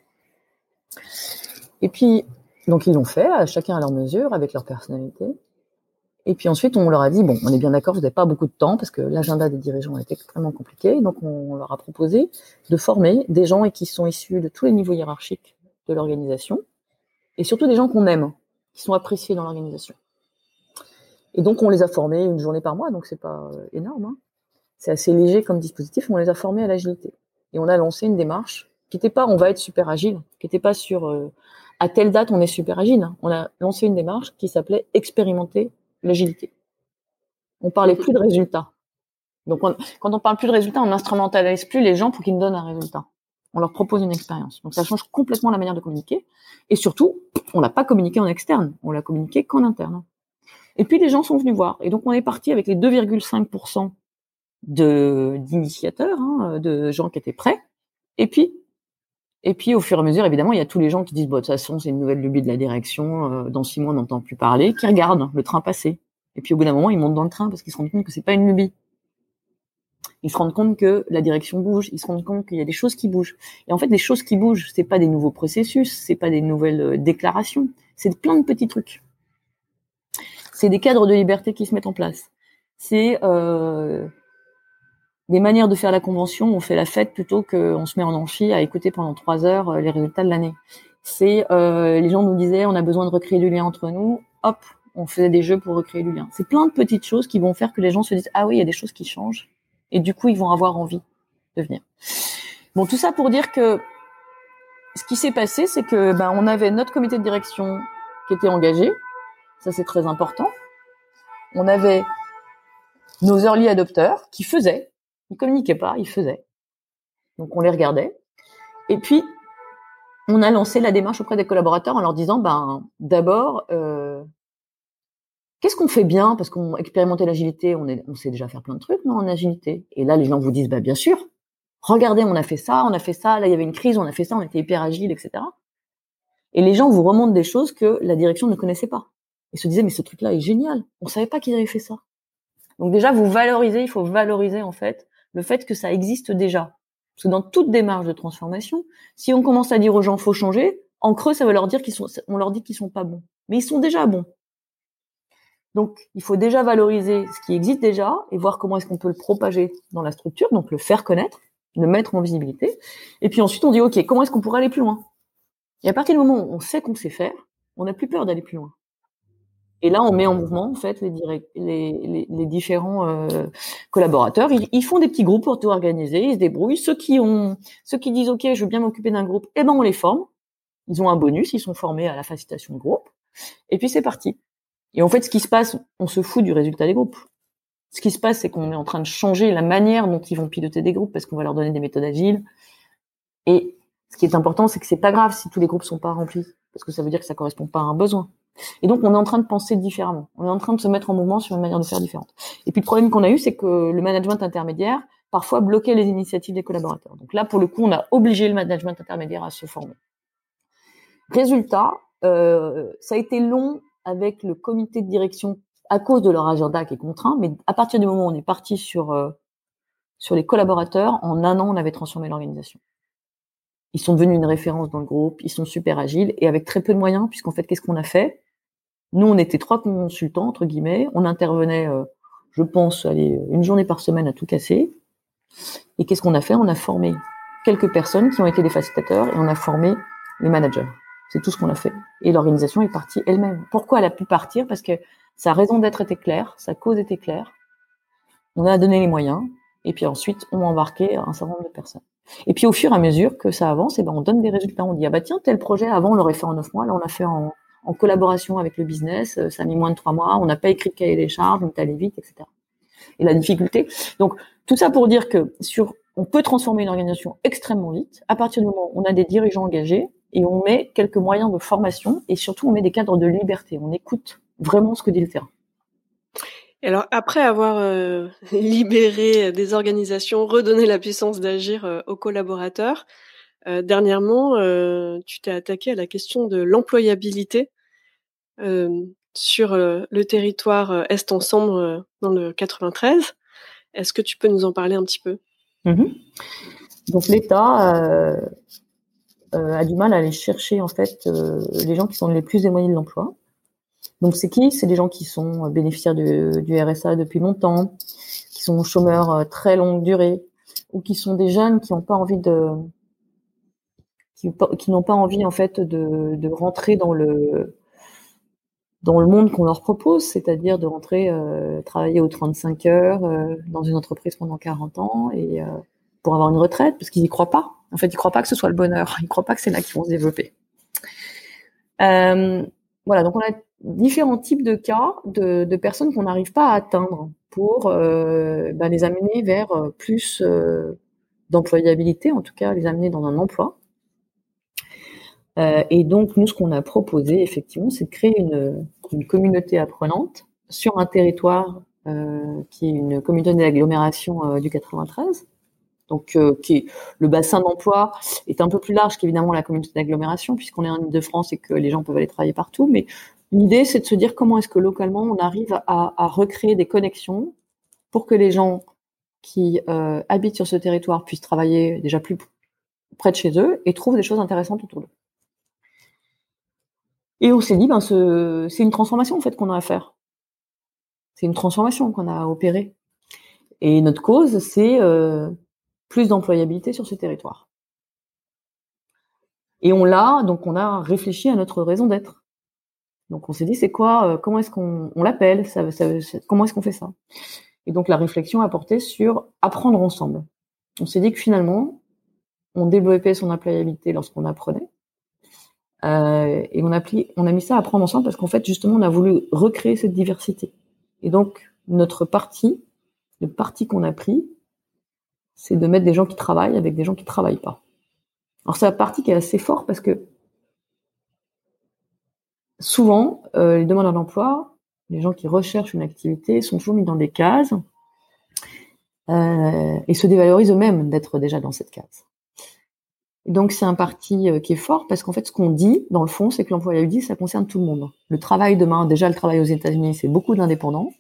Et puis, donc ils l'ont fait, chacun à leur mesure, avec leur personnalité. Et puis ensuite, on leur a dit, bon, on est bien d'accord, vous n'avez pas beaucoup de temps, parce que l'agenda des dirigeants est extrêmement compliqué, donc on leur a proposé de former des gens qui sont issus de tous les niveaux hiérarchiques de l'organisation, et surtout des gens qu'on aime, qui sont appréciés dans l'organisation. Et donc, on les a formés une journée par mois, donc c'est pas euh, énorme. Hein. C'est assez léger comme dispositif. On les a formés à l'agilité. Et on a lancé une démarche qui n'était pas on va être super agile, qui n'était pas sur euh, à telle date on est super agile. Hein. On a lancé une démarche qui s'appelait expérimenter l'agilité. On parlait plus de résultats. Donc, quand on parle plus de résultats, on n'instrumentalise plus les gens pour qu'ils nous donnent un résultat. On leur propose une expérience. Donc, ça change complètement la manière de communiquer. Et surtout, on l'a pas communiqué en externe, on l'a communiqué qu'en interne. Et puis les gens sont venus voir. Et donc on est parti avec les 2,5% de d'initiateurs, hein, de gens qui étaient prêts. Et puis et puis au fur et à mesure, évidemment, il y a tous les gens qui disent bon, de toute façon, c'est une nouvelle lubie de la direction. Euh, dans six mois, on n'entend plus parler. Qui regardent le train passer. Et puis au bout d'un moment, ils montent dans le train parce qu'ils se rendent compte que c'est pas une lubie. Ils se rendent compte que la direction bouge. Ils se rendent compte qu'il y a des choses qui bougent. Et en fait, des choses qui bougent, c'est pas des nouveaux processus, c'est pas des nouvelles euh, déclarations, c'est plein de petits trucs c'est des cadres de liberté qui se mettent en place. C'est euh, des manières de faire la convention. On fait la fête plutôt qu'on se met en amphi à écouter pendant trois heures euh, les résultats de l'année. C'est euh, les gens nous disaient on a besoin de recréer du lien entre nous. Hop, on faisait des jeux pour recréer du lien. C'est plein de petites choses qui vont faire que les gens se disent ah oui il y a des choses qui changent et du coup ils vont avoir envie de venir. Bon tout ça pour dire que ce qui s'est passé c'est que ben on avait notre comité de direction qui était engagé, ça, c'est très important. On avait nos early adopteurs qui faisaient. Ils communiquaient pas, ils faisaient. Donc, on les regardait. Et puis, on a lancé la démarche auprès des collaborateurs en leur disant, ben, d'abord, euh, qu'est-ce qu'on fait bien? Parce qu'on expérimentait l'agilité, on, sait déjà faire plein de trucs, non, en agilité. Et là, les gens vous disent, bah, bien sûr. Regardez, on a fait ça, on a fait ça. Là, il y avait une crise, on a fait ça, on était hyper agile, etc. Et les gens vous remontent des choses que la direction ne connaissait pas et se disaient mais ce truc-là est génial. On savait pas qu'ils avaient fait ça. Donc déjà vous valorisez, il faut valoriser en fait le fait que ça existe déjà. Parce que dans toute démarche de transformation, si on commence à dire aux gens faut changer, en creux ça veut leur dire qu'ils sont, on leur dit qu'ils sont pas bons, mais ils sont déjà bons. Donc il faut déjà valoriser ce qui existe déjà et voir comment est-ce qu'on peut le propager dans la structure, donc le faire connaître, le mettre en visibilité. Et puis ensuite on dit ok comment est-ce qu'on pourrait aller plus loin? Et à partir du moment où on sait qu'on sait faire, on n'a plus peur d'aller plus loin. Et là, on met en mouvement en fait les, différents euh, collaborateurs. Ils, font des petits groupes pour tout organiser. Ils se débrouillent. Ceux qui ont, ceux qui disent OK, je veux bien m'occuper d'un groupe, eh ben on les forme. Ils ont un bonus. Ils sont formés à la facilitation de groupe. Et puis c'est parti. Et en fait, ce qui se passe, on se fout du résultat des groupes. Ce qui se passe, c'est qu'on est en train de changer la manière dont ils vont piloter des groupes parce qu'on va leur donner des méthodes agiles. Et ce qui est important, c'est que c'est pas grave si tous les groupes sont pas remplis parce que ça veut dire que ça correspond pas à un besoin. Et donc, on est en train de penser différemment. On est en train de se mettre en mouvement sur une manière de faire différente. Et puis, le problème qu'on a eu, c'est que le management intermédiaire, parfois, bloquait les initiatives des collaborateurs. Donc là, pour le coup, on a obligé le management intermédiaire à se former. Résultat, euh, ça a été long avec le comité de direction à cause de leur agenda qui est contraint, mais à partir du moment où on est parti sur euh, sur les collaborateurs, en un an, on avait transformé l'organisation. Ils sont devenus une référence dans le groupe, ils sont super agiles et avec très peu de moyens, puisqu'en fait, qu'est-ce qu'on a fait? Nous, on était trois consultants, entre guillemets, on intervenait, euh, je pense, une journée par semaine à tout casser. Et qu'est-ce qu'on a fait? On a formé quelques personnes qui ont été des facilitateurs et on a formé les managers. C'est tout ce qu'on a fait. Et l'organisation est partie elle-même. Pourquoi elle a pu partir? Parce que sa raison d'être était claire, sa cause était claire. On a donné les moyens. Et puis ensuite, on a embarqué un certain nombre de personnes. Et puis au fur et à mesure que ça avance, et eh ben on donne des résultats. On dit ah bah tiens tel projet avant on l'aurait fait en neuf mois, là on l'a fait en, en, collaboration avec le business, euh, ça a mis moins de trois mois, on n'a pas écrit de cahier des charges, on est allé vite, etc. Et la difficulté. Donc tout ça pour dire que sur on peut transformer une organisation extrêmement vite à partir du moment où on a des dirigeants engagés et on met quelques moyens de formation et surtout on met des cadres de liberté. On écoute vraiment ce que dit le terrain. Alors, après avoir euh, [LAUGHS] libéré des organisations, redonné la puissance d'agir euh, aux collaborateurs, euh, dernièrement, tu t'es attaqué à la question de l'employabilité sur le territoire Est Ensemble dans le 93. Est-ce que tu peux nous en parler un petit peu? Mmh Donc l'État a du mal à aller chercher en fait les gens qui sont les plus éloignés de l'emploi. Donc c'est qui? C'est des gens qui sont euh, bénéficiaires du RSA depuis longtemps, qui sont chômeurs euh, très longue durée, ou qui sont des jeunes qui n'ont pas envie de qui, n'ont pas envie en fait de, rentrer dans le dans le monde qu'on leur propose, c'est-à-dire de rentrer euh, travailler aux 35 heures dans une entreprise pendant 40 ans et pour avoir une retraite parce qu'ils n'y croient pas. En fait, ils croient pas que ce soit le bonheur. Ils croient pas que c'est là qu'ils vont se développer. voilà, donc on a différents types de cas de, personnes qu'on n'arrive pas à atteindre pour euh, bah, les amener vers euh, plus euh, d'employabilité, en tout cas les amener dans un emploi. Euh, et donc nous, ce qu'on a proposé effectivement, c'est de créer une, communauté apprenante sur un territoire euh, qui est une communauté d'agglomération du 93. Donc, qui est, le bassin d'emploi est un peu plus large qu'évidemment la communauté d'agglomération, puisqu'on est en Ile-de-France et que les gens peuvent aller travailler partout. Mais L'idée, c'est de se dire comment est-ce que localement on arrive à, à, recréer des connexions pour que les gens qui euh, habitent sur ce territoire puissent travailler déjà plus près de chez eux et trouvent des choses intéressantes autour d'eux. Et on s'est dit, ben, c'est une transformation en fait qu'on a à faire. C'est une transformation qu'on a à opérer. Et notre cause, c'est euh, plus d'employabilité sur ce territoire. Et on l'a, donc on a réfléchi à notre raison d'être. Donc on s'est dit c'est quoi, euh, comment est-ce qu'on on, l'appelle, ça, ça, comment est-ce qu'on fait ça? Et donc la réflexion a porté sur apprendre ensemble. On s'est dit que finalement on développait son employabilité lorsqu'on apprenait. Euh, et on a, on a mis ça à apprendre ensemble parce qu'en fait justement on a voulu recréer cette diversité. Et donc notre parti, le parti qu'on a pris, c'est de mettre des gens qui travaillent avec des gens qui travaillent pas. Alors c'est un parti qui est assez fort parce que souvent, euh, les demandeurs d'emploi, les gens qui recherchent une activité, sont toujours mis dans des cases euh, et se dévalorisent eux-mêmes d'être déjà dans cette case. Donc c'est un parti euh, qui est fort parce qu'en fait, ce qu'on dit, dans le fond, c'est que l'employabilité, ça concerne tout le monde. Le travail demain, déjà le travail aux États-Unis, c'est beaucoup d'indépendants.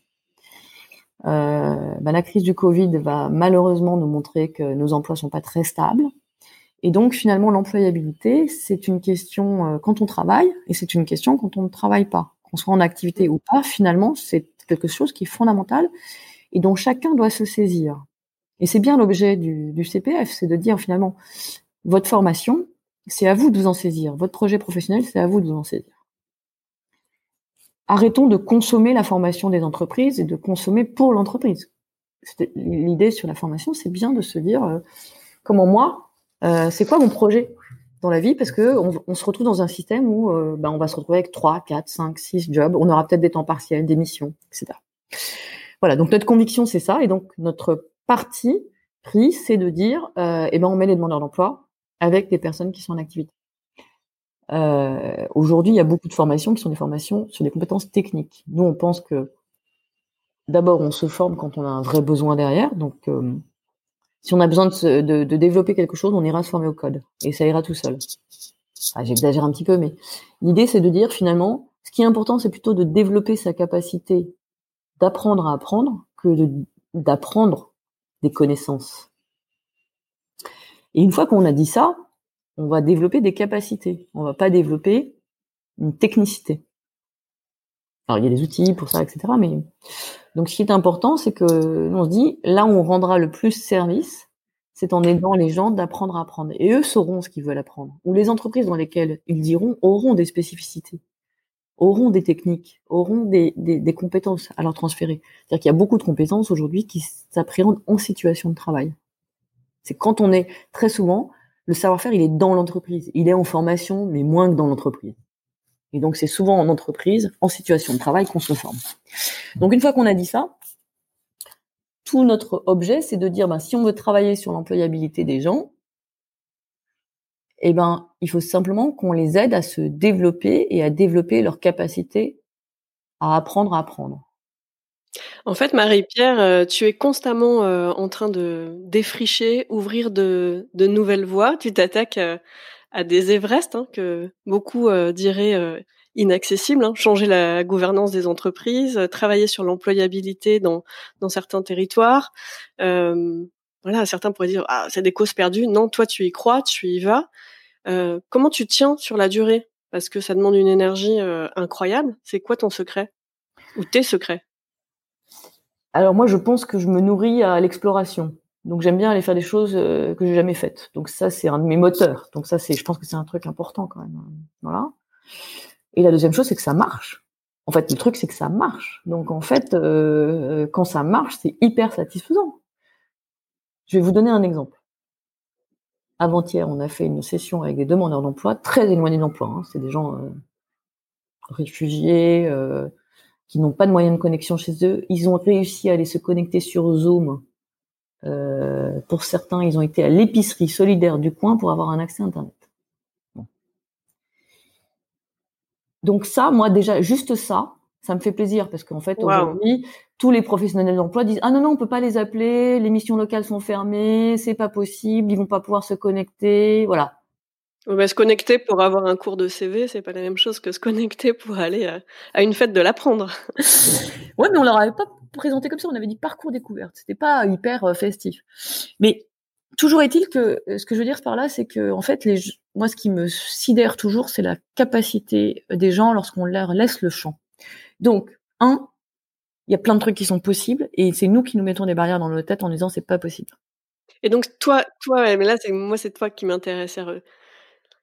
Euh, bah, la crise du Covid va malheureusement nous montrer que nos emplois sont pas très stables. Et donc finalement, l'employabilité, c'est une question euh, quand on travaille et c'est une question quand on ne travaille pas. Qu'on soit en activité ou pas, finalement, c'est quelque chose qui est fondamental et dont chacun doit se saisir. Et c'est bien l'objet du, CPF, c'est de dire finalement, votre formation, c'est à vous de vous en saisir. Votre projet professionnel, c'est à vous de vous en saisir. Arrêtons de consommer la formation des entreprises et de consommer pour l'entreprise. L'idée sur la formation, c'est bien de se dire euh, comment moi, euh, c'est quoi mon projet dans la vie? Parce que on, se retrouve dans un système où euh, ben, on va se retrouver avec 3, 4, 5, 6 jobs, on aura peut-être des temps partiels, des missions, etc. Voilà, donc notre conviction c'est ça et donc notre parti pris c'est de dire eh ben on met les demandeurs d'emploi avec des personnes qui sont en activité. Euh, Aujourd'hui, il y a beaucoup de formations qui sont des formations sur des compétences techniques. Nous, on pense que d'abord on se forme quand on a un vrai besoin derrière, donc euh, si on a besoin de, développer quelque chose, on ira se former au code et ça ira tout seul. J'exagère un petit peu, mais l'idée c'est de dire finalement, ce qui est important, c'est plutôt de développer sa capacité d'apprendre à apprendre que d'apprendre des connaissances. Et une fois qu'on a dit ça, on va développer des capacités. On va pas développer une technicité. Alors il y a des outils pour ça, etc. Mais donc ce qui est important, c'est que on se dit là où on rendra le plus service, c'est en aidant les gens d'apprendre à apprendre. Et eux sauront ce qu'ils veulent apprendre. Ou les entreprises dans lesquelles ils diront auront des spécificités, auront des techniques, auront des, des, compétences à leur transférer. C'est-à-dire qu'il y a beaucoup de compétences aujourd'hui qui s'appréhendent en situation de travail. C'est quand on est très souvent le savoir-faire, il est dans l'entreprise. Il est en formation, mais moins que dans l'entreprise. Et donc, c'est souvent en entreprise, en situation de travail, qu'on se forme. Donc, une fois qu'on a dit ça, tout notre objet, c'est de dire, ben, si on veut travailler sur l'employabilité des gens, eh ben, il faut simplement qu'on les aide à se développer et à développer leur capacité à apprendre à apprendre. En fait, Marie-Pierre, euh, tu es constamment euh, en train de défricher, ouvrir de, nouvelles voies. Tu t'attaques euh, à des Everest hein, que beaucoup diraient inaccessibles. Hein. Changer la gouvernance des entreprises, travailler sur l'employabilité dans, dans certains territoires. voilà, certains pourraient dire ah c'est des causes perdues. Non, toi tu y crois, tu y vas. comment tu tiens sur la durée? Parce que ça demande une énergie incroyable. C'est quoi ton secret? Ou tes secrets? Alors moi, je pense que je me nourris à l'exploration. Donc j'aime bien aller faire des choses euh, que j'ai jamais faites. Donc ça, c'est un de mes moteurs. Donc ça, c'est, je pense que c'est un truc important quand même. Voilà. Et la deuxième chose, c'est que ça marche. En fait, le truc, c'est que ça marche. Donc en fait, euh, quand ça marche, c'est hyper satisfaisant. Je vais vous donner un exemple. Avant-hier, on a fait une session avec des demandeurs d'emploi très éloignés d'emploi. Hein. C'est des gens euh, réfugiés, qui n'ont pas de moyens de connexion chez eux. Ils ont réussi à aller se connecter sur Zoom. Euh, pour certains, ils ont été à l'épicerie solidaire du coin pour avoir un accès Internet. Donc ça, moi déjà, juste ça, ça me fait plaisir parce qu'en fait, aujourd'hui, tous les professionnels d'emploi disent ah non non, on peut pas les appeler, les missions locales sont fermées, c'est pas possible, ils vont pas pouvoir se connecter, voilà. Bah, se connecter pour avoir un cours de CV, c'est pas la même chose que se connecter pour aller à, une fête de l'apprendre. [LAUGHS] ouais, mais on leur avait pas présenté comme ça. On avait dit parcours découverte. C'était pas hyper euh, festif. Mais toujours est-il que euh, ce que je veux dire par là, c'est que en fait, les, moi, ce qui me sidère toujours, c'est la capacité des gens lorsqu'on leur laisse le champ. Donc, un, il y a plein de trucs qui sont possibles, et c'est nous qui nous mettons des barrières dans nos têtes en disant c'est pas possible. Et donc toi, toi, mais là, c'est moi, c'est toi qui m'intéresse.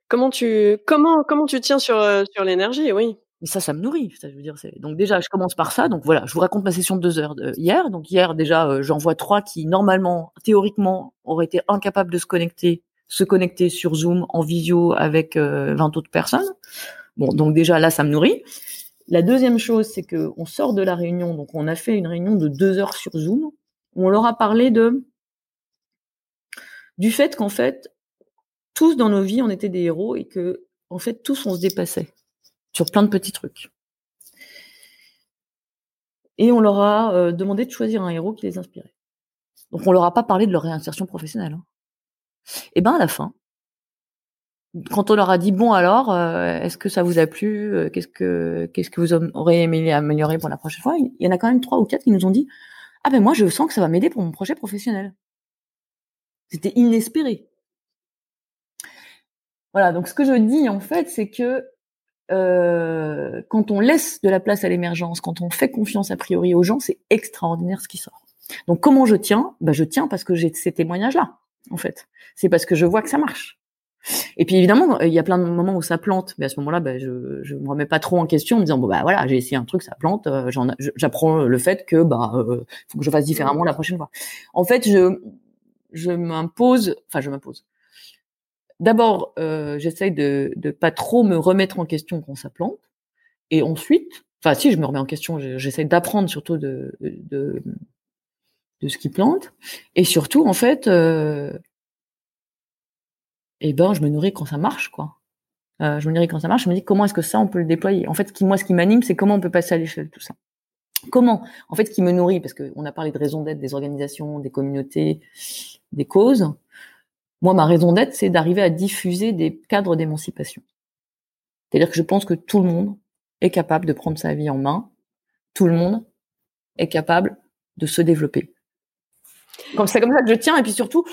Comment tu comment comment tu tiens sur, euh, sur l'énergie? Oui. Mais ça, ça me nourrit. Ça, je veux dire, donc déjà, je commence par ça. Donc voilà, je vous raconte ma session de deux heures hier. Donc hier, déjà, euh, j'en vois trois qui normalement, théoriquement, auraient été incapables de se connecter, se connecter sur Zoom en visio avec euh, 20 autres personnes. Bon, donc déjà là, ça me nourrit. La deuxième chose, c'est que on sort de la réunion. Donc on a fait une réunion de deux heures sur Zoom où on leur a parlé de du fait qu'en fait, tous dans nos vies, on était des héros et que, en fait, tous on se dépassait sur plein de petits trucs. Et on leur a euh, demandé de choisir un héros qui les inspirait. Donc on leur a pas parlé de leur réinsertion professionnelle. Hein. Et ben à la fin, quand on leur a dit bon alors, euh, est-ce que ça vous a plu? Euh, Qu'est-ce que qu'est-ce que vous auriez aimé améliorer pour la prochaine fois? Il y en a quand même trois ou quatre qui nous ont dit ah ben moi je sens que ça va m'aider pour mon projet professionnel. C'était inespéré. Voilà, donc ce que je dis en fait, c'est que euh, quand on laisse de la place à l'émergence, quand on fait confiance a priori aux gens, c'est extraordinaire ce qui sort. Donc comment je tiens? Bah, Je tiens parce que j'ai ces témoignages-là, en fait. C'est parce que je vois que ça marche. Et puis évidemment, il y a plein de moments où ça plante, mais à ce moment-là, bah, je je me remets pas trop en question en me disant bon bah voilà, j'ai essayé un truc, ça plante, euh, j'apprends le fait que bah euh, faut que je fasse différemment la prochaine fois. En fait, je je m'impose, enfin je m'impose d'abord, euh, j'essaye de ne pas trop me remettre en question quand ça plante. Et ensuite, enfin si je me remets en question, j'essaie d'apprendre surtout de, de, de, ce qui plante. Et surtout, en fait, euh, eh ben, je me nourris quand ça marche, quoi. Euh, je me nourris quand ça marche. Je me dis comment est-ce que ça on peut le déployer. En fait, moi, ce qui m'anime, c'est comment on peut passer à l'échelle tout ça. Comment En fait, qui me nourrit, parce qu'on a parlé de raison d'être des organisations, des communautés, des causes. Moi, ma raison d'être, c'est d'arriver à diffuser des cadres d'émancipation. C'est-à-dire que je pense que tout le monde est capable de prendre sa vie en main. Tout le monde est capable de se développer. Comme c'est comme ça que je tiens. Et puis surtout,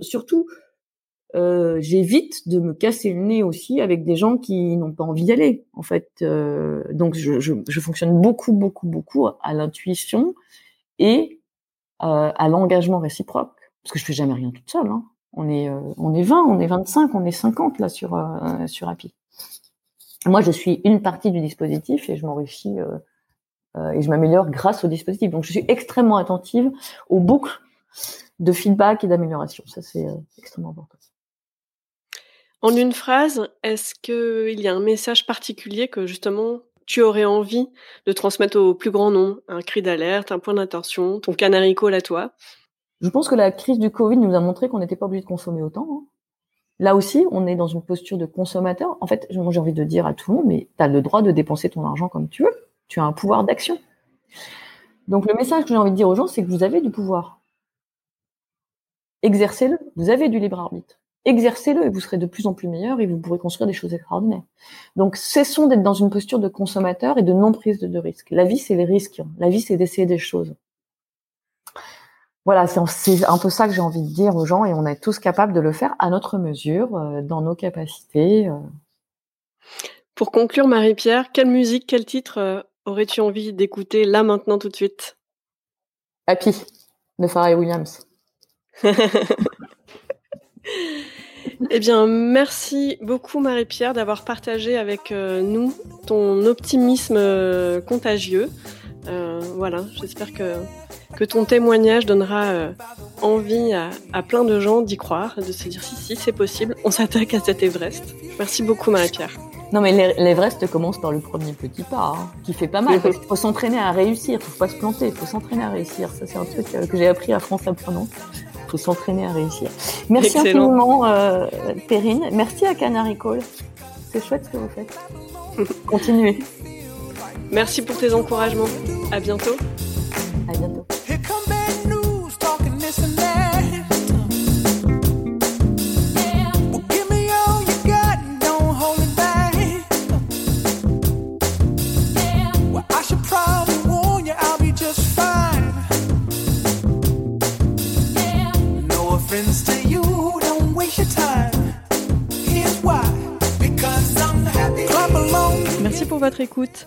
surtout, euh, j'évite de me casser le nez aussi avec des gens qui n'ont pas envie d'y aller. En fait, euh, donc je, fonctionne beaucoup, beaucoup, beaucoup à l'intuition et euh, à l'engagement réciproque, parce que je fais jamais rien toute seule. Hein. On est, euh, on est 20, on est 25, on est 50 là sur euh, sur Happy. Moi, je suis une partie du dispositif et je m'enrichis et je m'améliore grâce au dispositif. Donc, je suis extrêmement attentive aux boucles de feedback et d'amélioration. Ça, c'est extrêmement important. En une phrase, est-ce qu'il y a un message particulier que justement tu aurais envie de transmettre au plus grand nombre? Un cri d'alerte, un point d'attention, ton canary call à toi? Je pense que la crise du Covid nous a montré qu'on n'était pas obligé de consommer autant. Hein. Là aussi, on est dans une posture de consommateur. En fait, j'ai envie de dire à tout le monde, mais tu as le droit de dépenser ton argent comme tu veux. Tu as un pouvoir d'action. Donc le message que j'ai envie de dire aux gens, c'est que vous avez du pouvoir. Exercez-le. Vous avez du libre arbitre exercez-le et vous serez de plus en plus meilleur et vous pourrez construire des choses extraordinaires. Donc, cessons d'être dans une posture de consommateur et de non prise de, risques. La vie, c'est les risques. La vie, c'est d'essayer des choses. Voilà, c'est un peu ça que j'ai envie de dire aux gens et on est tous capables de le faire à notre mesure, euh, dans nos capacités. Euh. Pour conclure, Marie-Pierre, quelle musique, quel titre euh, aurais-tu envie d'écouter là, maintenant, tout de suite? Happy de Pharrell Williams. [LAUGHS] Eh bien, merci beaucoup Marie-Pierre d'avoir partagé avec nous ton optimisme contagieux. Euh, voilà, j'espère que, que ton témoignage donnera envie à, à, plein de gens d'y croire, de se dire si, si, c'est possible, on s'attaque à cet Everest. Merci beaucoup Marie-Pierre. Non, mais l'Everest commence par le premier petit pas, hein, qui fait pas mal. Il faut s'entraîner à réussir, il faut pas se planter, il faut s'entraîner à réussir. Ça, c'est un truc que j'ai appris à France Apprenant faut s'entraîner à réussir. Merci infiniment, euh, Perrine. Merci à Canary Call. C'est chouette ce que vous faites. [LAUGHS] Continuez. Merci pour tes encouragements. À bientôt. À bientôt. Merci pour votre écoute.